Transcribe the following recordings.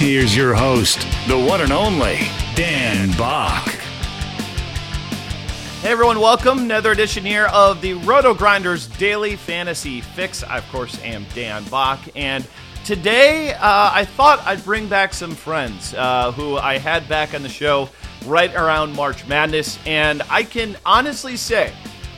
Here's your host, the one and only Dan Back. Hey everyone, welcome. Another edition here of the RotoGrinders Daily Fantasy Fix. I, of course, am Dan Back, and today uh, I thought I'd bring back some friends uh, who I had back on the show right around March Madness, and I can honestly say,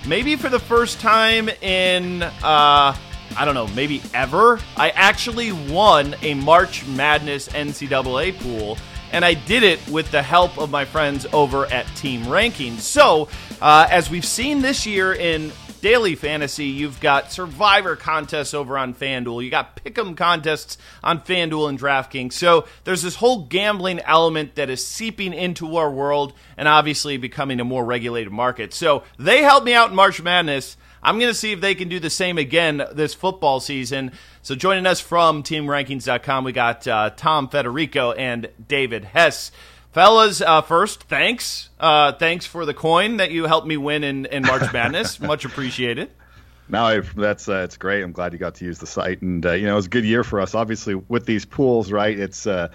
maybe for the first time in, uh, I don't know, maybe ever, I actually won a March Madness NCAA pool and I did it with the help of my friends over at Team Rankings. So, uh, as we've seen this year in daily fantasy, you've got survivor contests over on FanDuel. You got pick'em contests on FanDuel and DraftKings. So there's this whole gambling element that is seeping into our world and obviously becoming a more regulated market. So they helped me out in March Madness. I'm going to see if they can do the same again this football season. So joining us from TeamRankings.com, we got uh, Tom Federico and David Hess. Fellas, uh, first, thanks. Uh, thanks for the coin that you helped me win in, in March Madness. Much appreciated. No, I've, that's uh, it's great. I'm glad you got to use the site, and uh, you know it was a good year for us. Obviously, with these pools, right? It's uh,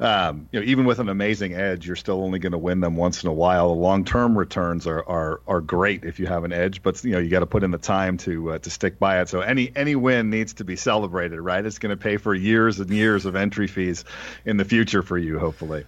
um, you know even with an amazing edge, you're still only going to win them once in a while. The long-term returns are, are are great if you have an edge, but you know you got to put in the time to uh, to stick by it. So any any win needs to be celebrated, right? It's going to pay for years and years of entry fees in the future for you, hopefully.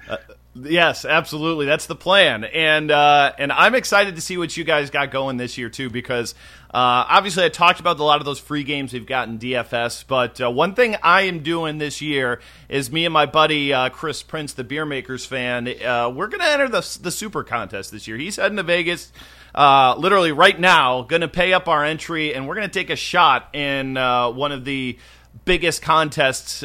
Yes, absolutely. That's the plan, and uh, and I'm excited to see what you guys got going this year too, because uh, obviously I talked about a lot of those free games we've gotten DFS, but uh, one thing I am doing this year is me and my buddy uh, Chris Prince, the Beer Makers fan, uh, we're to enter the the Super Contest this year. He's heading to Vegas. Uh, literally right now, going to pay up our entry, and we're going to take a shot in one of the biggest contests,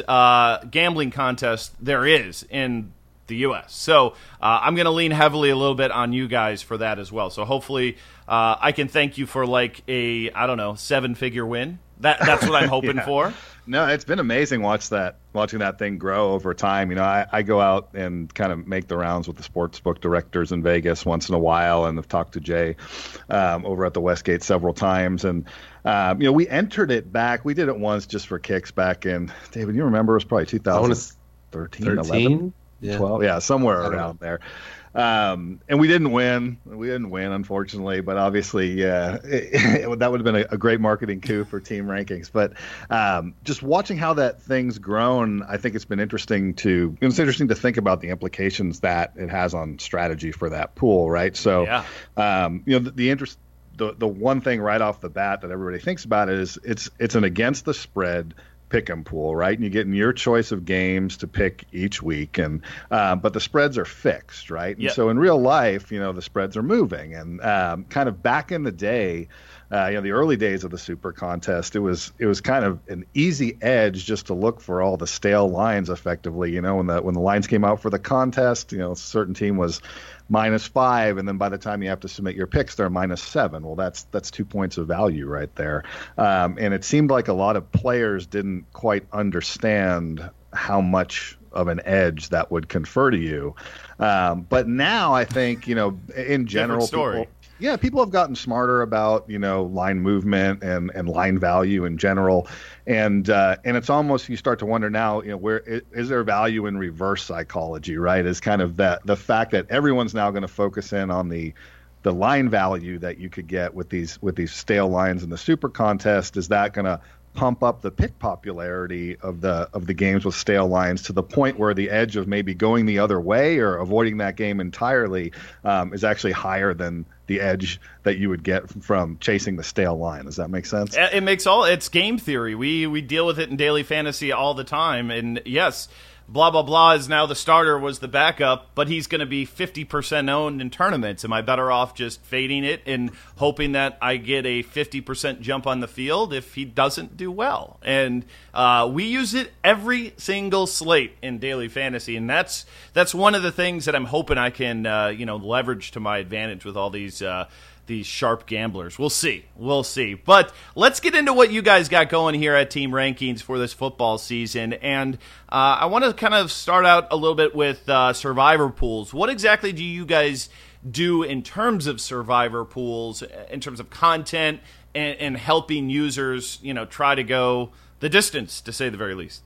gambling contests there is in the U.S. So uh, I'm going to lean heavily a little bit on you guys for that as well. So hopefully uh, I can thank you for like a I don't know seven figure win. That that's what I'm hoping yeah. for. No, it's been amazing watch that watching that thing grow over time. You know, I, I go out and kind of make the rounds with the sports book directors in Vegas once in a while, and I've talked to Jay um, over at the Westgate several times. And um, you know, we entered it back. We did it once just for kicks back in. David, you remember it was probably 2013, 11 yeah. 12 yeah somewhere around there. Um, and we didn't win. We didn't win unfortunately but obviously uh, it, it, that would have been a, a, great marketing coup for team rankings. But um, just watching how that thing's grown i think it's been interesting to it's interesting to think about the implications that it has on strategy for that pool right? So yeah. um, you know the, the interest the, the one thing right off the bat that everybody thinks about is it's it's an against the spread pick 'em pool, right? And you get in your choice of games to pick each week, and uh, but the spreads are fixed, right? And yep. so in real life, you know, the spreads are moving, and um, kind of back in the day. Uh, you know, the early days of the super contest, it was it was kind of an easy edge just to look for all the stale lines. Effectively, you know, when the when the lines came out for the contest, you know, a certain team was minus five, and then by the time you have to submit your picks, they're minus seven. Well, that's that's two points of value right there. Um, and it seemed like a lot of players didn't quite understand how much of an edge that would confer to you. Um, but now I think you know, in general, people, yeah, people have gotten smarter about you know line movement and and line value in general, and uh, and it's almost you start to wonder now you know where is, there value in reverse psychology right? Is kind of that the fact that everyone's now going to focus in on the the line value that you could get with these with these stale lines in the super contest is that going to pump up the pick popularity of the of the games with stale lines to the point where the edge of maybe going the other way or avoiding that game entirely um, is actually higher than the edge that you would get from chasing the stale line. Does that make sense? It makes all. It's game theory. We we deal with it in daily fantasy all the time, and yes blah blah blah is now the starter was the backup, but he's going to be 50% owned in tournaments. Am I better off just fading it and hoping that I get a 50% jump on the field if he doesn't do well? And uh, we use it every single slate in daily fantasy, and that's that's one of the things that I'm hoping I can uh, you know leverage to my advantage with all these. Uh, these sharp gamblers. We'll see. We'll see. But let's get into what you guys got going here at Team Rankings for this football season. And uh, I want to kind of start out a little bit with uh, survivor pools. What exactly do you guys do in terms of survivor pools, in terms of content and, and helping users, you know, try to go the distance, to say the very least?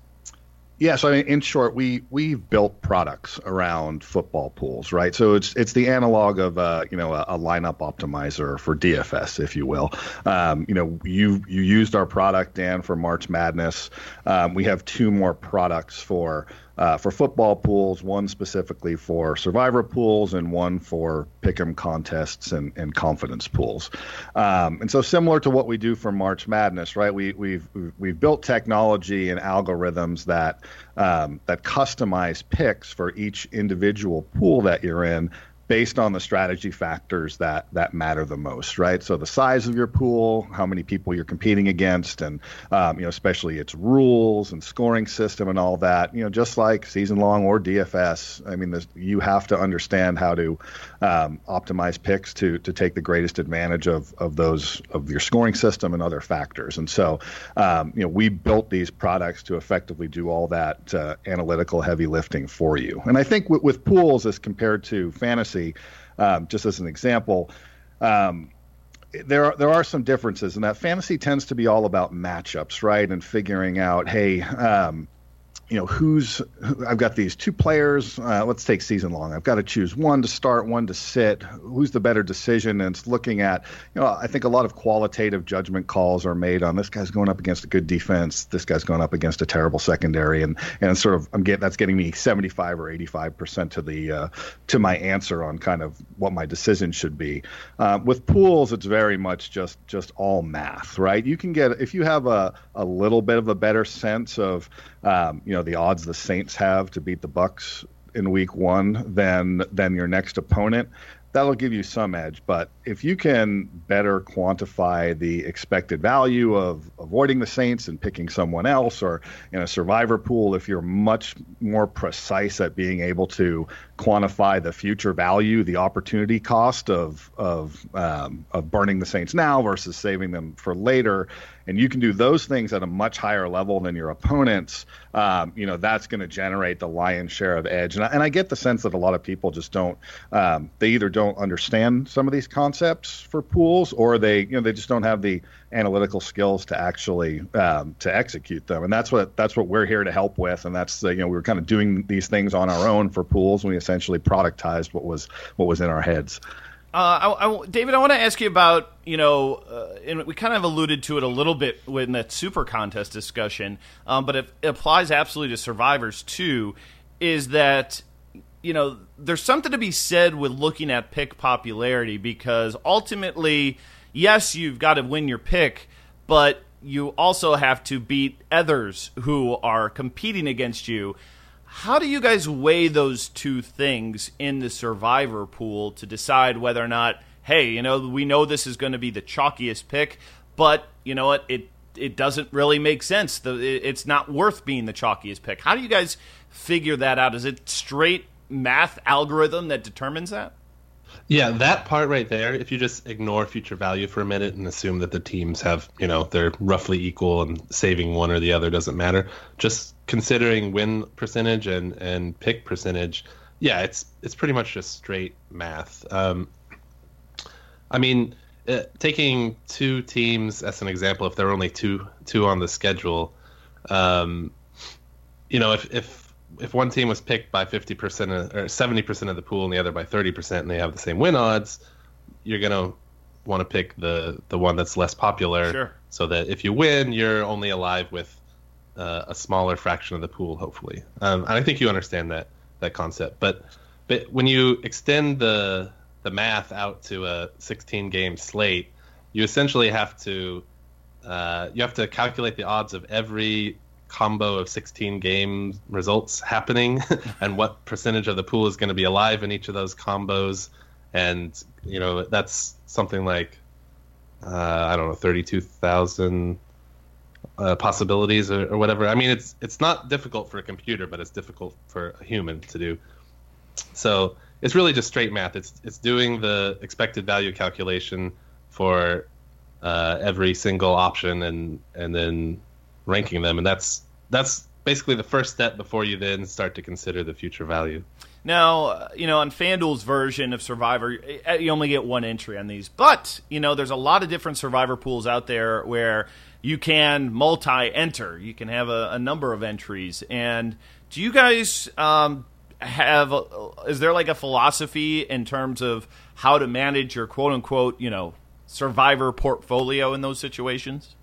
Yeah, so I mean, in short, we we've built products around football pools, right? So it's it's the analog of uh, you know a, a lineup optimizer for DFS, if you will. Um, you know, you you used our product, Dan, for March Madness. Um, we have two more products for uh, for football pools, one specifically for survivor pools, and one for pick'em contests and, and confidence pools. Um, and so, similar to what we do for March Madness, right? We, we've we've built technology and algorithms that um, that customize picks for each individual pool that you're in based on the strategy factors that that matter the most, right? So the size of your pool, how many people you're competing against, and um, you know especially its rules and scoring system and all that. You know, just like season long or DFS, I mean, you have to understand how to um, optimize picks to to take the greatest advantage of of those of your scoring system and other factors. And so, um, you know, we built these products to effectively do all that uh, analytical heavy lifting for you. And I think with pools as compared to fantasy um, just as an example. Um, there are there are some differences and that fantasy tends to be all about matchups, right? And figuring out, hey, um, you know who's I've got these two players. Uh, let's take season long. I've got to choose one to start, one to sit. Who's the better decision? And it's looking at you know I think a lot of qualitative judgment calls are made on this guy's going up against a good defense. This guy's going up against a terrible secondary, and and sort of I'm getting that's getting me 75 or 85 percent to the uh, to my answer on kind of what my decision should be. Uh, with pools, it's very much just just all math, right? You can get if you have a a little bit of a better sense of um, you know the odds the Saints have to beat the Bucs in Week One than than your next opponent. That'll give you some edge, but if you can better quantify the expected value of avoiding the Saints and picking someone else, or in a survivor pool, if you're much more precise at being able to quantify the future value, the opportunity cost of of um, of burning the Saints now versus saving them for later, and you can do those things at a much higher level than your opponents, um, you know that's going to generate the lion's share of edge. And I, and I get the sense that a lot of people just don't, um, they either don't understand some of these concepts for pools, or they you know they just don't have the analytical skills to actually um, to execute them. And that's what that's what we're here to help with. And that's you know we were kind of doing these things on our own for pools, and we essentially productized what was what was in our heads. Uh, I, I, David, I want to ask you about you know, uh, and we kind of alluded to it a little bit in that super contest discussion, um, but it, it applies absolutely to survivors too. Is that you know there's something to be said with looking at pick popularity because ultimately, yes, you've got to win your pick, but you also have to beat others who are competing against you. How do you guys weigh those two things in the survivor pool to decide whether or not, hey, you know, we know this is going to be the chalkiest pick, but you know what, it it doesn't really make sense. The, it's not worth being the chalkiest pick. How do you guys figure that out? Is it straight math algorithm that determines that? Yeah, that part right there, if you just ignore future value for a minute and assume that the teams have, you know, they're roughly equal and saving one or the other doesn't matter, just considering win percentage and, and pick percentage, yeah, it's it's pretty much just straight math. Um, I mean, uh, taking two teams as an example, if there are only two two on the schedule, um, you know, if if if one team was picked by 50% or 70% of the pool and the other by 30% and they have the same win odds, you're going to want to pick the the one that's less popular sure. so that if you win, you're only alive with uh, a smaller fraction of the pool, hopefully. Um, and I think you understand that that concept. But but when you extend the the math out to a 16 game slate, you essentially have to uh, you have to calculate the odds of every combo of 16 game results happening and what percentage of the pool is going to be alive in each of those combos. And you know that's something like uh, i don't know 32000 uh, possibilities or, or, whatever. I mean it's it's not difficult for a computer but it's difficult for a human to do. So it's really just straight math. It's it's doing the expected value calculation for uh, every single option and and then ranking them, and that's that's basically the first step before you then start to consider the future value. Now, uh, you know, on FanDuel's version of Survivor, uh, you only get one entry on these, but you know, there's a lot of different Survivor pools out there where you can multi-enter. You can have a, a number of entries. And do you guys um, have? A, is there like a philosophy in terms of how to manage your quote unquote, you know, Survivor portfolio in those situations?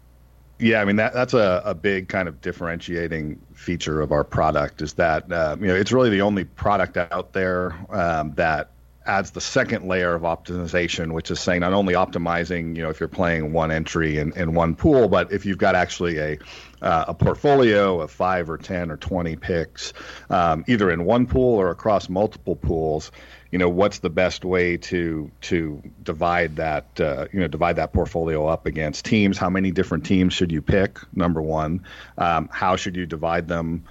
Yeah, I mean that that's a, a big kind of differentiating feature of our product is that uh, you know it's really the only product out there um, that adds the second layer of optimization, which is saying not only optimizing, you know, if you're playing one entry in, in one pool, but if you've got actually a uh, a portfolio of five or ten or twenty picks, um, either in one pool or across multiple pools, you know what's the best way to to divide that uh, you know divide that portfolio up against teams? How many different teams should you pick? Number one. Um, how should you divide them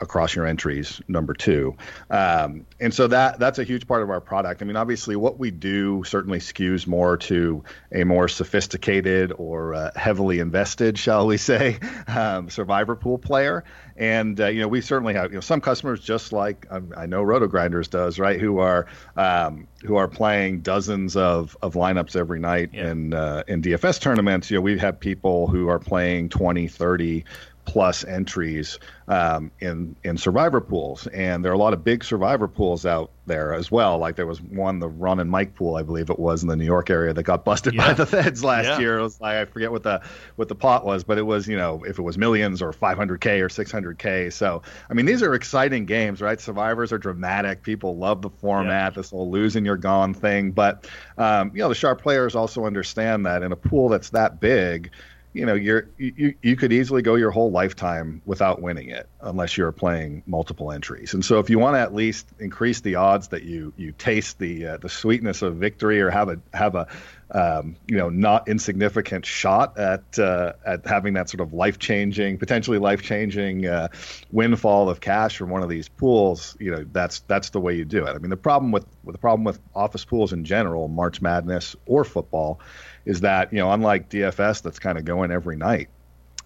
across your entries number two um, and so that that's a huge part of our product i mean obviously what we do certainly skews more to a more sophisticated or uh, heavily invested shall we say um, survivor pool player and uh, you know we certainly have you know some customers just like um, I know RotoGrinders does right who are um, who are playing dozens of, of lineups every night yeah. in uh, in DFS tournaments. You know we have people who are playing 20, 30 plus entries um, in in survivor pools, and there are a lot of big survivor pools out there as well. Like there was one, the Ron and Mike pool, I believe it was in the New York area, that got busted yeah. by the feds last yeah. year. It was like I forget what the what the pot was, but it was you know if it was millions or 500k or 600k. So I mean these are exciting games, right? Survivors are dramatic. People love the format, yeah. this whole losing you're gone thing. But um, you know the sharp players also understand that in a pool that's that big you know you're you, you could easily go your whole lifetime without winning it unless you're playing multiple entries. And so if you want to at least increase the odds that you you taste the uh, the sweetness of victory or have a have a um, you know not insignificant shot at uh, at having that sort of life changing potentially life changing uh, windfall of cash from one of these pools you know that's that's the way you do it. I mean the problem with, with the problem with office pools in general March Madness or football is that you know unlike DFS that's kind of going every night,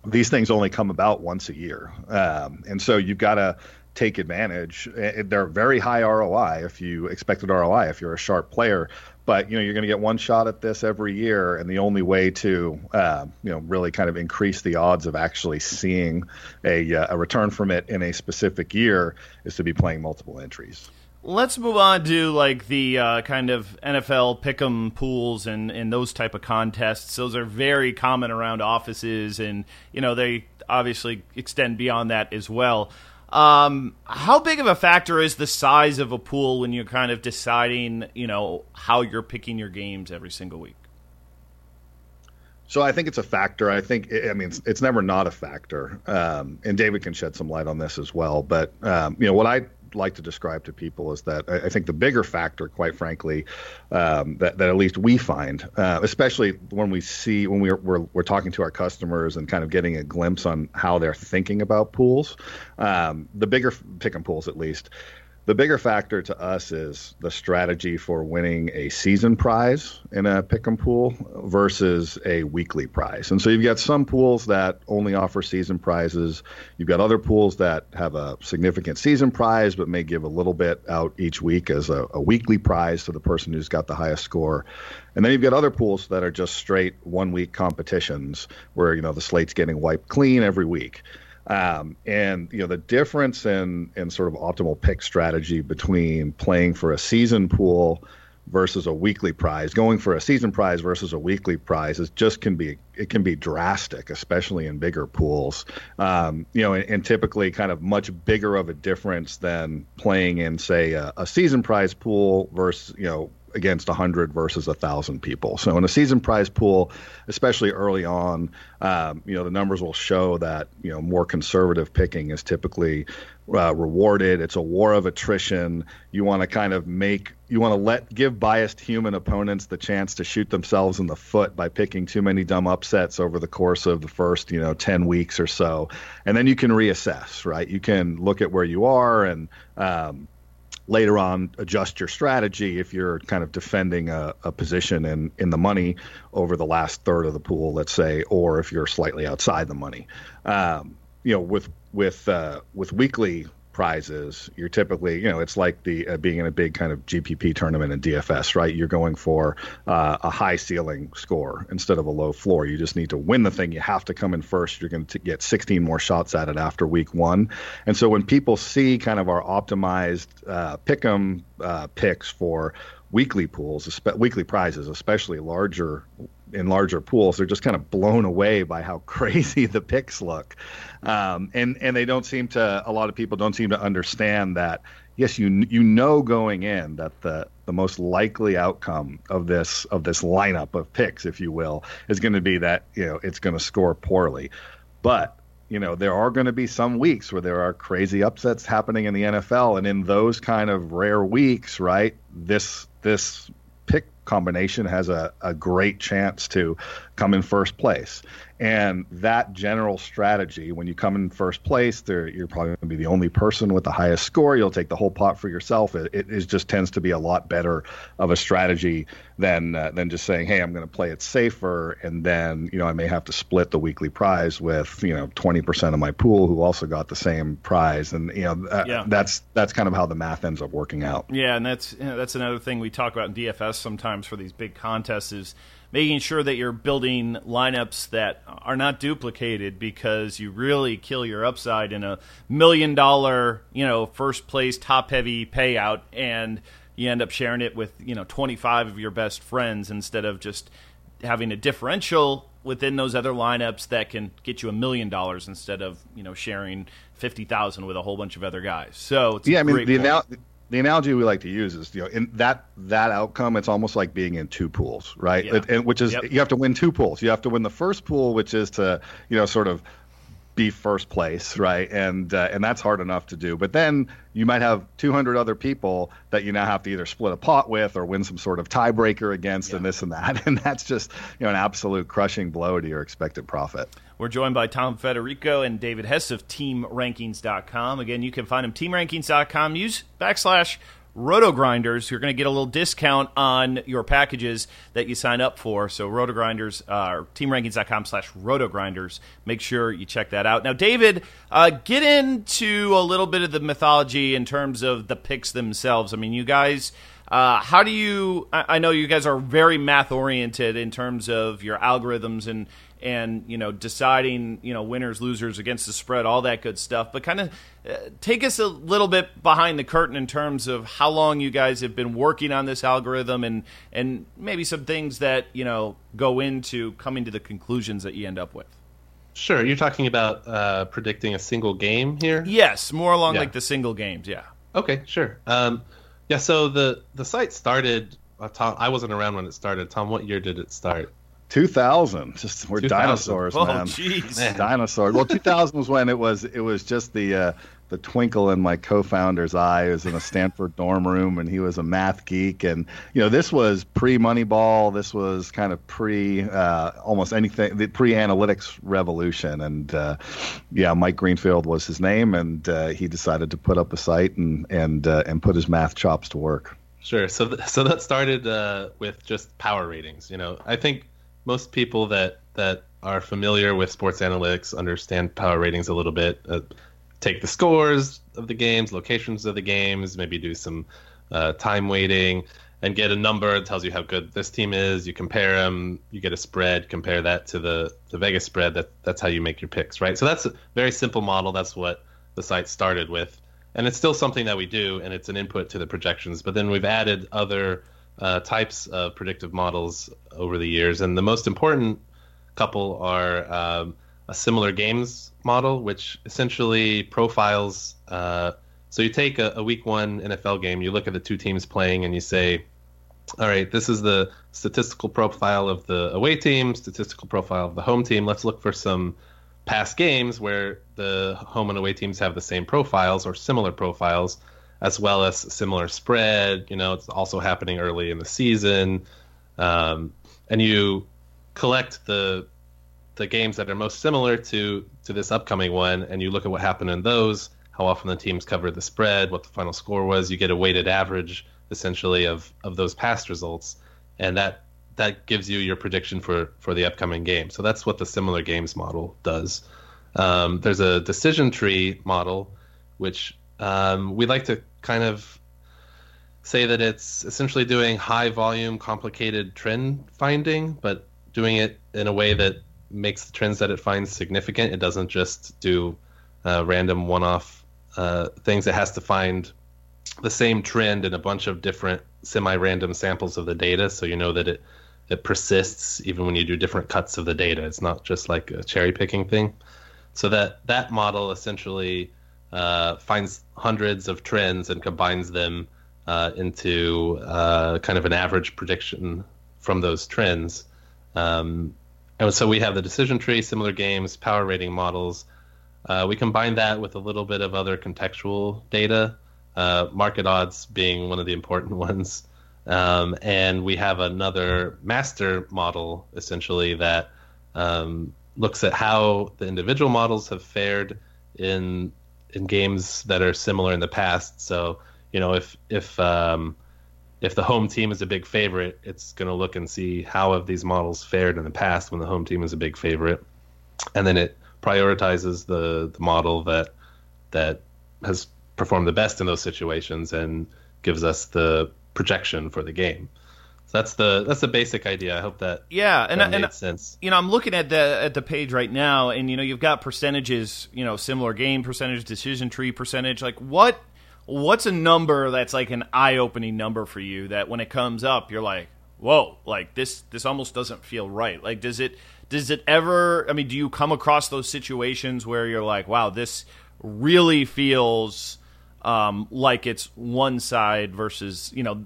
these things only come about once a year, um, and so you've got to take advantage. They're very high ROI if you expected ROI if you're a sharp player, but you know you're going to get one shot at this every year, and the only way to uh, you know really kind of increase the odds of actually seeing a, uh, a return from it in a specific year is to be playing multiple entries. Let's move on to like the uh, kind of NFL pick'em pools and, and those type of contests. Those are very common around offices, and you know they obviously extend beyond that as well. Um, how big of a factor is the size of a pool when you're kind of deciding, you know, how you're picking your games every single week? So I think it's a factor. I think I mean it's, it's never not a factor, um, and David can shed some light on this as well. But um, you know what I like to describe to people is that I, think the bigger factor, quite frankly, um, that, that at least we find, uh, especially when we see when we're, we're, we're talking to our customers and kind of getting a glimpse on how they're thinking about pools, um, the bigger pick and pools at least the bigger factor to us is the strategy for winning a season prize in a pick 'em pool versus a weekly prize. And so you've got some pools that only offer season prizes. You've got other pools that have a significant season prize but may give a little bit out each week as a, a weekly prize to the person who's got the highest score. And then you've got other pools that are just straight one week competitions where you know the slate's getting wiped clean every week. Um, and you know the difference in in sort of optimal pick strategy between playing for a season pool versus a weekly prize. Going for a season prize versus a weekly prize is just can be it can be drastic, especially in bigger pools. Um, you know, and, and, typically kind of much bigger of a difference than playing in say a, a season prize pool versus you know against 100 versus 1,000 people. So in a season prize pool, especially early on, um, you know, the numbers will show that, you know, more conservative picking is typically uh, rewarded. It's a war of attrition. You want to kind of make, you want to let, give biased human opponents the chance to shoot themselves in the foot by picking too many dumb upsets over the course of the first, you know, 10 weeks or so. And then you can reassess, right? You can look at where you are and, um, later on adjust your strategy if you're kind of defending a, a, position in, in the money over the last third of the pool, let's say, or if you're slightly outside the money. Um, you know, with with uh, with weekly prizes, you're typically, you know, it's like the uh, being in a big kind of GPP tournament in DFS, right? You're going for uh, a high ceiling score instead of a low floor. You just need to win the thing. You have to come in first. You're going to get 16 more shots at it after week one. And so when people see kind of our optimized uh, pick'em uh, picks for weekly pools, weekly prizes, especially larger in larger pools, they're just kind of blown away by how crazy the picks look, um, and and they don't seem to. A lot of people don't seem to understand that. Yes, you you know going in that the the most likely outcome of this of this lineup of picks, if you will, is going to be that you know it's going to score poorly, but you know there are going to be some weeks where there are crazy upsets happening in the NFL, and in those kind of rare weeks, right, this this pick combination has a, a great chance to come in first place. And that general strategy, when you come in first place, you're probably going to be the only person with the highest score. You'll take the whole pot for yourself. It, it, it just tends to be a lot better of a strategy than uh, than just saying, "Hey, I'm going to play it safer," and then you know I may have to split the weekly prize with you know 20% of my pool who also got the same prize, and you know uh, yeah. that's that's kind of how the math ends up working out. Yeah, and that's you know, that's another thing we talk about in DFS sometimes for these big contests is making sure that you're building lineups that are not duplicated because you really kill your upside in a million dollar, you know, first place top heavy payout and you end up sharing it with, you know, 25 of your best friends instead of just having a differential within those other lineups that can get you a million dollars instead of, you know, sharing 50,000 with a whole bunch of other guys. So, it's great. yeah, I mean, the, the analogy we like to use is you know in that that outcome it's almost like being in two pools right yeah. it, which is yep. you have to win two pools you have to win the first pool which is to you know sort of be first place right and uh, and that's hard enough to do but then you might have 200 other people that you now have to either split a pot with or win some sort of tiebreaker against yeah. and this and that and that's just you know an absolute crushing blow to your expected profit we're joined by Tom Federico and David Hess of TeamRankings.com. Again, you can find them TeamRankings.com. Use backslash RotoGrinders. You're going to get a little discount on your packages that you sign up for. So RotoGrinders, uh, TeamRankings.com slash RotoGrinders. Make sure you check that out. Now, David, uh, get into a little bit of the mythology in terms of the picks themselves. I mean, you guys. Uh, how do you? I know you guys are very math oriented in terms of your algorithms and and you know deciding you know winners losers against the spread all that good stuff but kind of uh, take us a little bit behind the curtain in terms of how long you guys have been working on this algorithm and and maybe some things that you know go into coming to the conclusions that you end up with sure you're talking about uh, predicting a single game here yes more along yeah. like the single games yeah okay sure um, yeah so the the site started uh, Tom, I wasn't around when it started. Tom, what year did it start? 2000 just we're 2000. dinosaurs oh, man. jeez. Dinosaurs well 2000 was when it was it was just the uh, the twinkle in my co-founder's eye. He was in a stanford dorm room and he was a math geek. And you know this was pre moneyball this was kind of pre uh, almost anything the pre analytics revolution. And uh, yeah mike greenfield was his name and uh, he decided to put up a site and and uh, and put his math chops to work. Sure. So, th- so that started uh, with just power ratings. You know, I think most people that that are familiar with sports analytics understand power ratings a little bit. Uh, take the scores of the games, locations of the games, maybe do some uh, time weighting, and get a number that tells you how good this team is. You compare them, you get a spread, compare that to the the Vegas spread. That that's how you make your picks, right? So that's a very simple model. That's what the site started with, and it's still something that we do, and it's an input to the projections. But then we've added other uh, types of predictive models over the years, and the most important couple are um, a similar games model, which essentially profiles. Uh, so you take a, a week one NFL game, you look at the two teams playing, and you say, all right, this is the statistical profile of the away team, statistical profile of the home team. Let's look for some past games where the home and away teams have the same profiles or similar profiles, as well as similar spread. You know, it's also happening early in the season, um, and you collect the the games that are most similar to to this upcoming one, and you look at what happened in those, how often the teams covered the spread, what the final score was. You get a weighted average essentially of of those past results, and that that gives you your prediction for for the upcoming game. So that's what the similar games model does. Um, there's a decision tree model, which um, we like to kind of say that it's essentially doing high volume, complicated trend finding, but doing it in a way that makes the trends that it finds significant. It doesn't just do uh, random one off uh, things. It has to find the same trend in a bunch of different semi-random samples of the data, so you know that it it persists even when you do different cuts of the data. It's not just like a cherry picking thing. So that that model essentially uh, finds hundreds of trends and combines them uh, into uh, kind of an average prediction from those trends. Um, and so we have the decision tree, similar games, power rating models. Uh, we combine that with a little bit of other contextual data uh, market odds being one of the important ones. Um, and we have another master model essentially that um, looks at how the individual models have fared in in games that are similar in the past. So you know if if um, if the home team is a big favorite, it's going to look and see how have these models fared in the past when the home team is a big favorite, and then it prioritizes the the model that that has performed the best in those situations and gives us the projection for the game. So that's the that's the basic idea. I hope that yeah, and that and sense. You know, I'm looking at the at the page right now, and you know, you've got percentages. You know, similar game percentage, decision tree percentage. Like what what's a number that's like an eye opening number for you that when it comes up, you're like, whoa, like this this almost doesn't feel right. Like does it does it ever? I mean, do you come across those situations where you're like, wow, this really feels um, like it's one side versus you know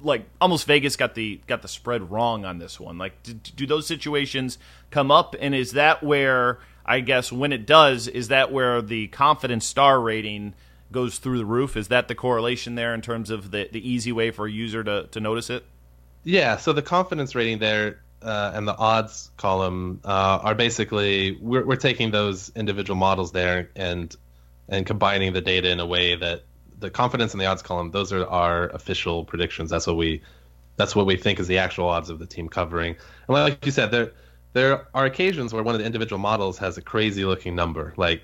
like almost Vegas got the got the spread wrong on this one. Like, do, do those situations come up, and is that where I guess when it does, is that where the confidence star rating goes through the roof? Is that the correlation there in terms of the the easy way for a user to to notice it? Yeah. So the confidence rating there. Uh, and the odds column uh, are basically we're, we're taking those individual models there and and combining the data in a way that the confidence in the odds column those are our official predictions. That's what we that's what we think is the actual odds of the team covering. And like you said there there are occasions where one of the individual models has a crazy looking number. Like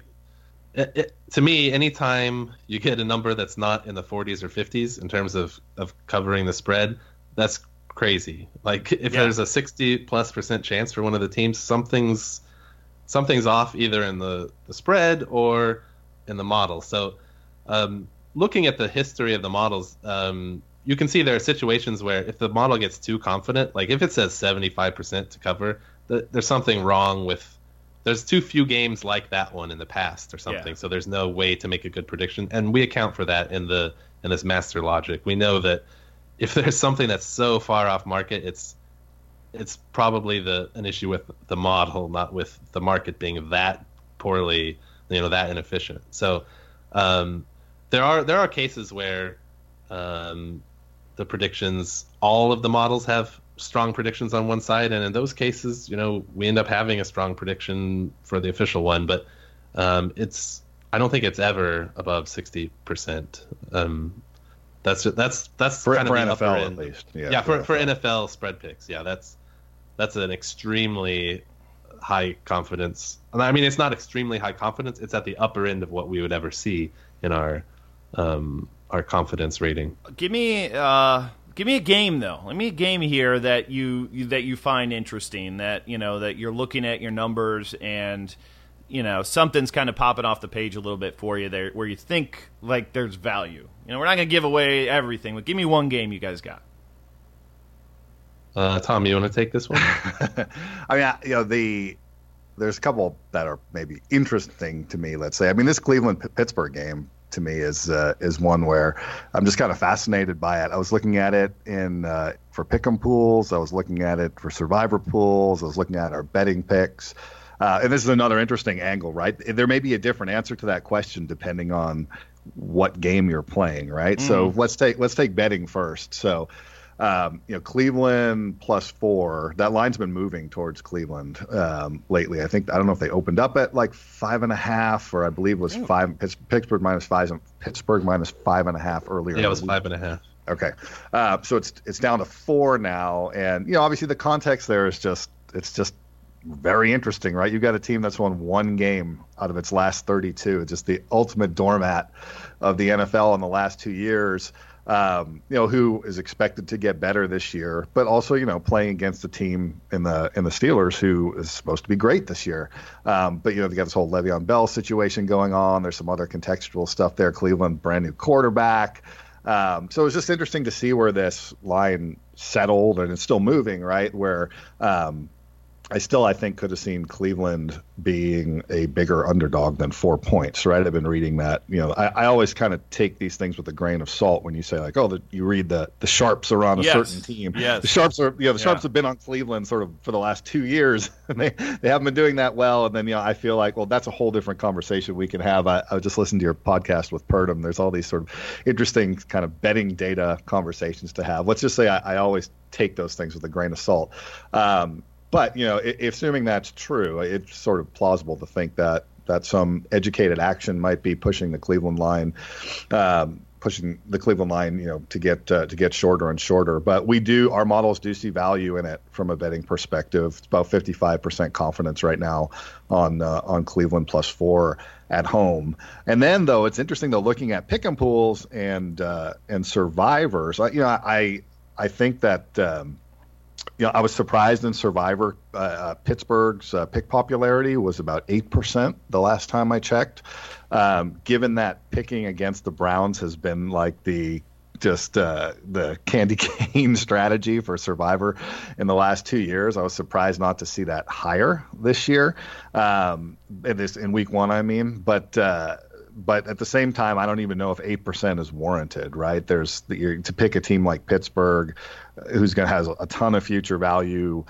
it, it, to me anytime you get a number that's not in the 40s or 50s in terms of of covering the spread that's crazy. Like if yeah. there's a 60 plus percent chance for one of the teams something's something's off either in the the spread or in the model. So, um, looking at the history of the models, um, you can see there are situations where if the model gets too confident, like if it says 75% to cover, th- there's something wrong with. There's too few games like that one in the past or something, yeah. so there's no way to make a good prediction, and we account for that in the in this master logic. We know that if there's something that's so far off market, it's it's probably the an issue with the model, not with the market being that poorly you know that inefficient. So um, there are there are cases where um, the predictions, all of the models have strong predictions on one side, and in those cases, you know, we end up having a strong prediction for the official one, but um, it's I don't think it's ever above sixty percent. Um, that's that's that's for, kind for of NFL at least. Yeah, yeah for, for, for NFL spread picks. Yeah, that's that's an extremely high confidence. I mean, it's not extremely high confidence. It's at the upper end of what we would ever see in our um, our confidence rating. Give me uh, give me a game though. Let me a game here that you, you that you find interesting. That you know that you're looking at your numbers and you know something's kind of popping off the page a little bit for you there, where you think like there's value. You know, we're not gonna give away everything, but give me one game you guys got. Uh, Tom, you want to take this one? I mean, you know, the there's a couple that are maybe interesting to me. Let's say, I mean, this Cleveland Pittsburgh game to me is uh, is one where I'm just kind of fascinated by it. I was looking at it in uh, for pick'em pools. I was looking at it for survivor pools. I was looking at our betting picks. Uh, and this is another interesting angle, right? There may be a different answer to that question depending on what game you're playing, right? Mm. So let's take let's take betting first. So um, you know, Cleveland plus four. That line's been moving towards Cleveland um, lately. I think I don't know if they opened up at like five and a half, or I believe it was oh. five. Pittsburgh minus five, and Pittsburgh minus five and a half earlier. Yeah, it was five and a half. Okay, uh, so it's it's down to four now, and you know, obviously the context there is just it's just very interesting, right? You've got a team that's won one game out of its last 32. It's just the ultimate doormat of the NFL in the last two years um, you know, who is expected to get better this year, but also, you know, playing against a team in the in the Steelers who is supposed to be great this year. Um, but you know, they got this whole Le'Veon Bell situation going on. There's some other contextual stuff there. Cleveland, brand new quarterback. Um, so it was just interesting to see where this line settled, and it's still moving, right? Where um, I still, I think, could have seen Cleveland being a bigger underdog than four points, right? I've been reading that. You know, I, I always kind of take these things with a grain of salt when you say like, oh, the, you read the the sharps are on a yes. certain team. Yes. The sharps are, you know, the sharps have been on Cleveland sort of for the last two years, and they they haven't been doing that well. And then you know, I feel like, well, that's a whole different conversation we can have. I, I just listened to your podcast with Purdum. There's all these sort of interesting kind of betting data conversations to have. Let's just say I, I always take those things with a grain of salt. Um, but you know, if, assuming that's true, it's sort of plausible to think that that some educated action might be pushing the Cleveland line, um, pushing the Cleveland line, you know, to get uh, to get shorter and shorter. But we do our models do see value in it from a betting perspective. It's about 55% confidence right now on uh, on Cleveland plus four at home. And then though, it's interesting though looking at pick'em pools and uh, and survivors. You know, I I think that. Um, know, I was surprised in Survivor. Uh, uh, Pittsburgh's uh, pick popularity was about eight percent the last time I checked. Um, given that picking against the Browns has been like the just uh, the candy cane strategy for Survivor in the last two years. I was surprised not to see that higher this year. Um, in this in week one, I mean, but. Uh, but at the same time, I don't even know if eight percent is warranted. Right? There's the, to pick a team like Pittsburgh, who's going to has a ton of future value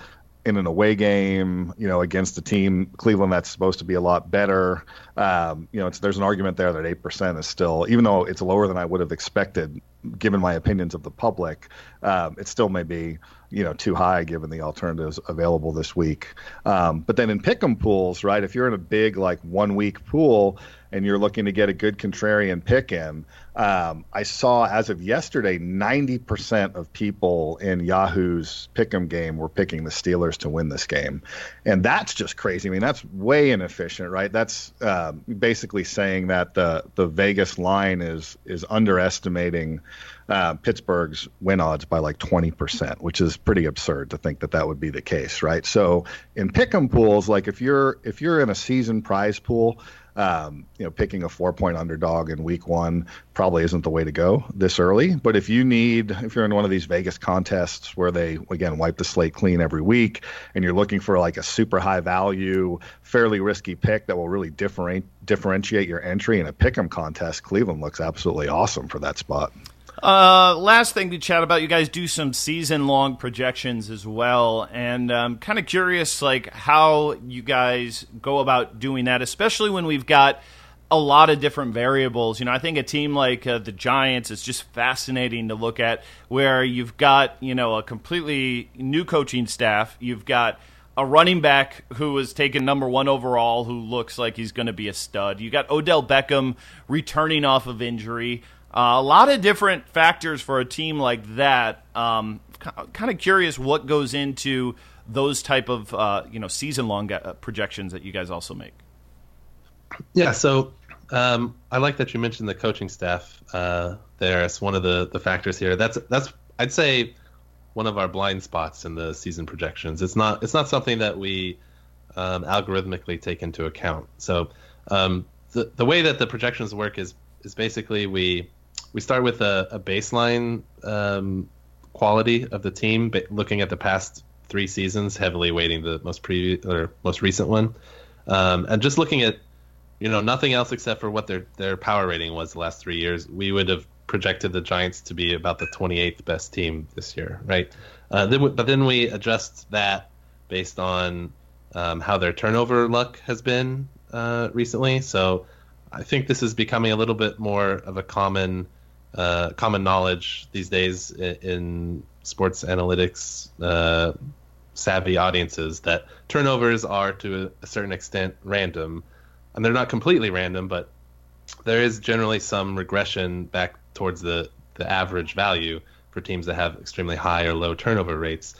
in an away game, you know, against a team Cleveland that's supposed to be a lot better. Um, you know, there's an argument there that eight percent is still, even though it's lower than I would have expected, given my opinions of the public, um, it still may be, you know, too high given the alternatives available this week. Um, but then in pick'em pools, right? If you're in a big like one week pool and you're looking to get a good contrarian pick in, um, I saw as of yesterday, 90% of people in Yahoo's pick'em game were picking the Steelers to win this game, and that's just crazy. I mean, that's way inefficient, right? That's uh, basically saying that the the Vegas line is is underestimating uh, Pittsburgh's win odds by like 20%, which is pretty absurd to think that that would be the case, right? So in pick'em pools, like if you're if you're in a season prize pool um, you know, picking a four point underdog in week one probably isn't the way to go this early. But if you need, if you're in one of these Vegas contests where they, again, wipe the slate clean every week and you're looking for like a super high value, fairly risky pick that will really different, differentiate your entry in a pick 'em contest, Cleveland looks absolutely awesome for that spot. Uh, last thing to chat about, you guys do some season long projections as well, and I'm kind of curious, like how you guys go about doing that, especially when we've got a lot of different variables. You know, I think a team like uh, the Giants is just fascinating to look at, where you've got you know a completely new coaching staff, you've got a running back who was taken number one overall, who looks like he's going to be a stud. You got Odell Beckham returning off of injury. Uh, a lot of different factors for a team like that. Um, kind of curious what goes into those type of uh, you know season long uh, projections that you guys also make. Yeah, so um, I like that you mentioned the coaching staff uh, there as one of the the factors here. That's that's I'd say one of our blind spots in the season projections. It's not it's not something that we um, algorithmically take into account. So um, the the way that the projections work is is basically we we start with a, a baseline um, quality of the team, but looking at the past three seasons, heavily weighting the most previous or most recent one, um, and just looking at you know nothing else except for what their their power rating was the last three years, we would have projected the Giants to be about the 28th best team this year, right? Uh, then we, but then we adjust that based on um, how their turnover luck has been uh, recently. So I think this is becoming a little bit more of a common uh, common knowledge these days in, sports analytics uh, savvy audiences that turnovers are to a certain extent random, and they're not completely random, but there is generally some regression back towards the the average value for teams that have extremely high or low turnover rates.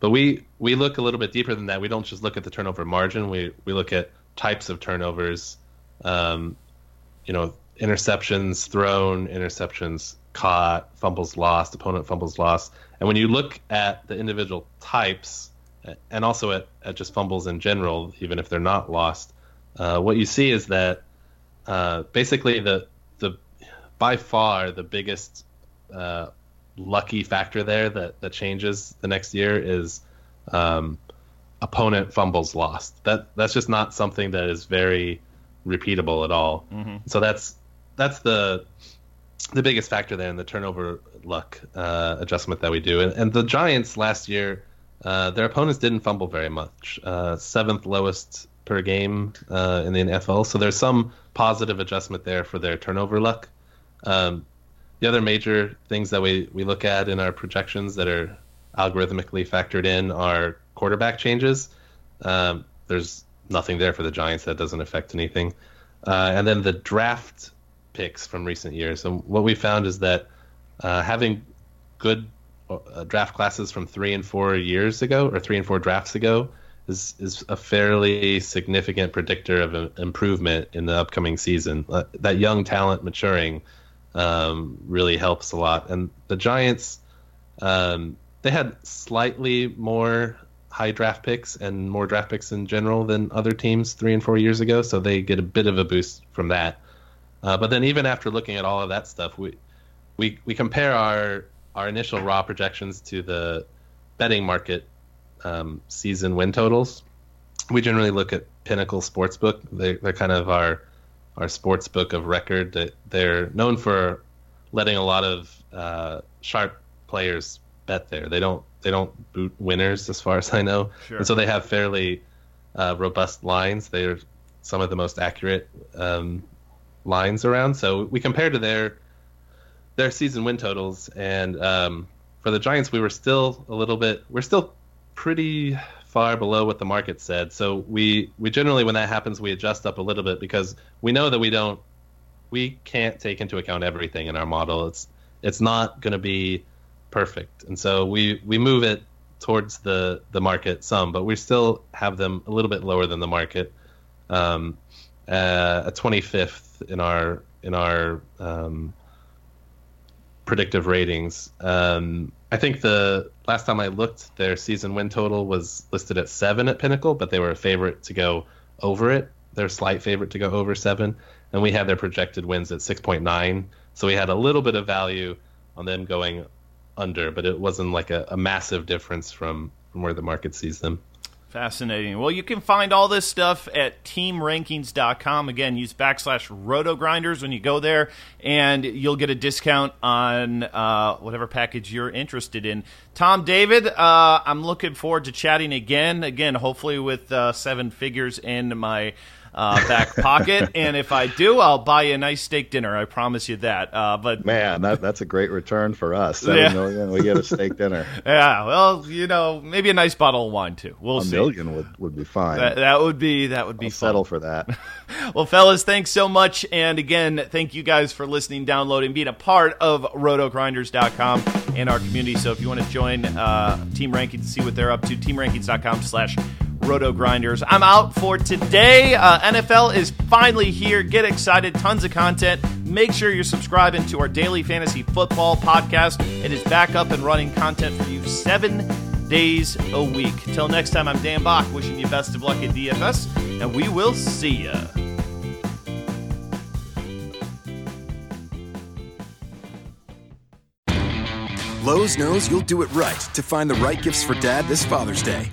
But we we look a little bit deeper than that. We don't just look at the turnover margin. We we look at types of turnovers, um, you know, interceptions thrown, interceptions caught, fumbles lost, opponent fumbles lost. And when you look at the individual types and also at, at just fumbles in general, even if they're not lost, uh, what you see is that uh, basically the the by far the biggest uh, lucky factor there that that changes the next year is um, opponent fumbles lost. That that's just not something that is very repeatable at all. Mm-hmm. So that's that's the the biggest factor there in the turnover luck uh, adjustment that we do. And, and the Giants last year, uh, their opponents didn't fumble very much, uh, seventh lowest per game uh, in the NFL. So there's some positive adjustment there for their turnover luck. Um, the other major things that we, we look at in our projections that are algorithmically factored in are quarterback changes. Um, there's nothing there for the Giants that doesn't affect anything. Uh, and then the draft picks from recent years. And what we found is that uh, having good uh, draft classes from three and four years ago, or three and four drafts ago, is is a fairly significant predictor of improvement in the upcoming season. Uh, that young talent maturing um, really helps a lot. And the Giants, um, they had slightly more high draft picks and more draft picks in general than other teams three and four years ago, so they get a bit of a boost from that. Uh, but then even after looking at all of that stuff, we we we compare our our initial raw projections to the betting market um, season win totals. We generally look at Pinnacle Sportsbook. They, they're kind of our our sports book of record. That they're known for letting a lot of uh, sharp players bet there. They don't they don't boot winners as far as I know, sure. and so they have fairly uh, robust lines. They're some of the most accurate um, lines around. So we compared to their their season win totals, and um, for the Giants, we were still a little bit. We're still pretty far below what the market said. So we we generally, when that happens, we adjust up a little bit because we know that we don't we can't take into account everything in our model. It's it's not going to be perfect, and so we we move it towards the the market some, but we still have them a little bit lower than the market. Um, uh, a 25th in our in our um, predictive ratings. Um, I think the last time I looked, their season win total was listed at seven at Pinnacle, but they were a favorite to go over it. They're slight favorite to go over seven, and we had their projected wins at six point nine. So we had a little bit of value on them going under, but it wasn't like a, a massive difference from from where the market sees them. Fascinating. Well, you can find all this stuff at teamrankings.com. Again, use backslash rotogrinders when you go there, and you'll get a discount on uh, whatever package you're interested in. Tom David, uh, I'm looking forward to chatting again. Again, hopefully with uh, seven figures in my uh, back pocket. and if I do, I'll buy you a nice steak dinner. I promise you that. Uh, but man, that, that's a great return for us. Seven yeah. million, we get a steak dinner. yeah, well, you know, maybe a nice bottle of wine too. We'll a see. million would, would be fine. That, that would be that would be I'll settle for that. well, fellas, thanks so much, and again, thank you guys for listening, downloading, being a part of RotoGrinders.com and our community. So if you want to join uh, Team Rankings to see what they're up to, TeamRankings.com/slash Roto Grinders. I'm out for today. Uh, NFL is finally here. Get excited. Tons of content. Make sure you're subscribing to our daily fantasy football podcast. It is back up and running content for you seven days a week. Till next time, I'm Dan Back, wishing you best of luck at DFS, and we will see ya. Lowe's knows you'll do it right to find the right gifts for dad this Father's Day.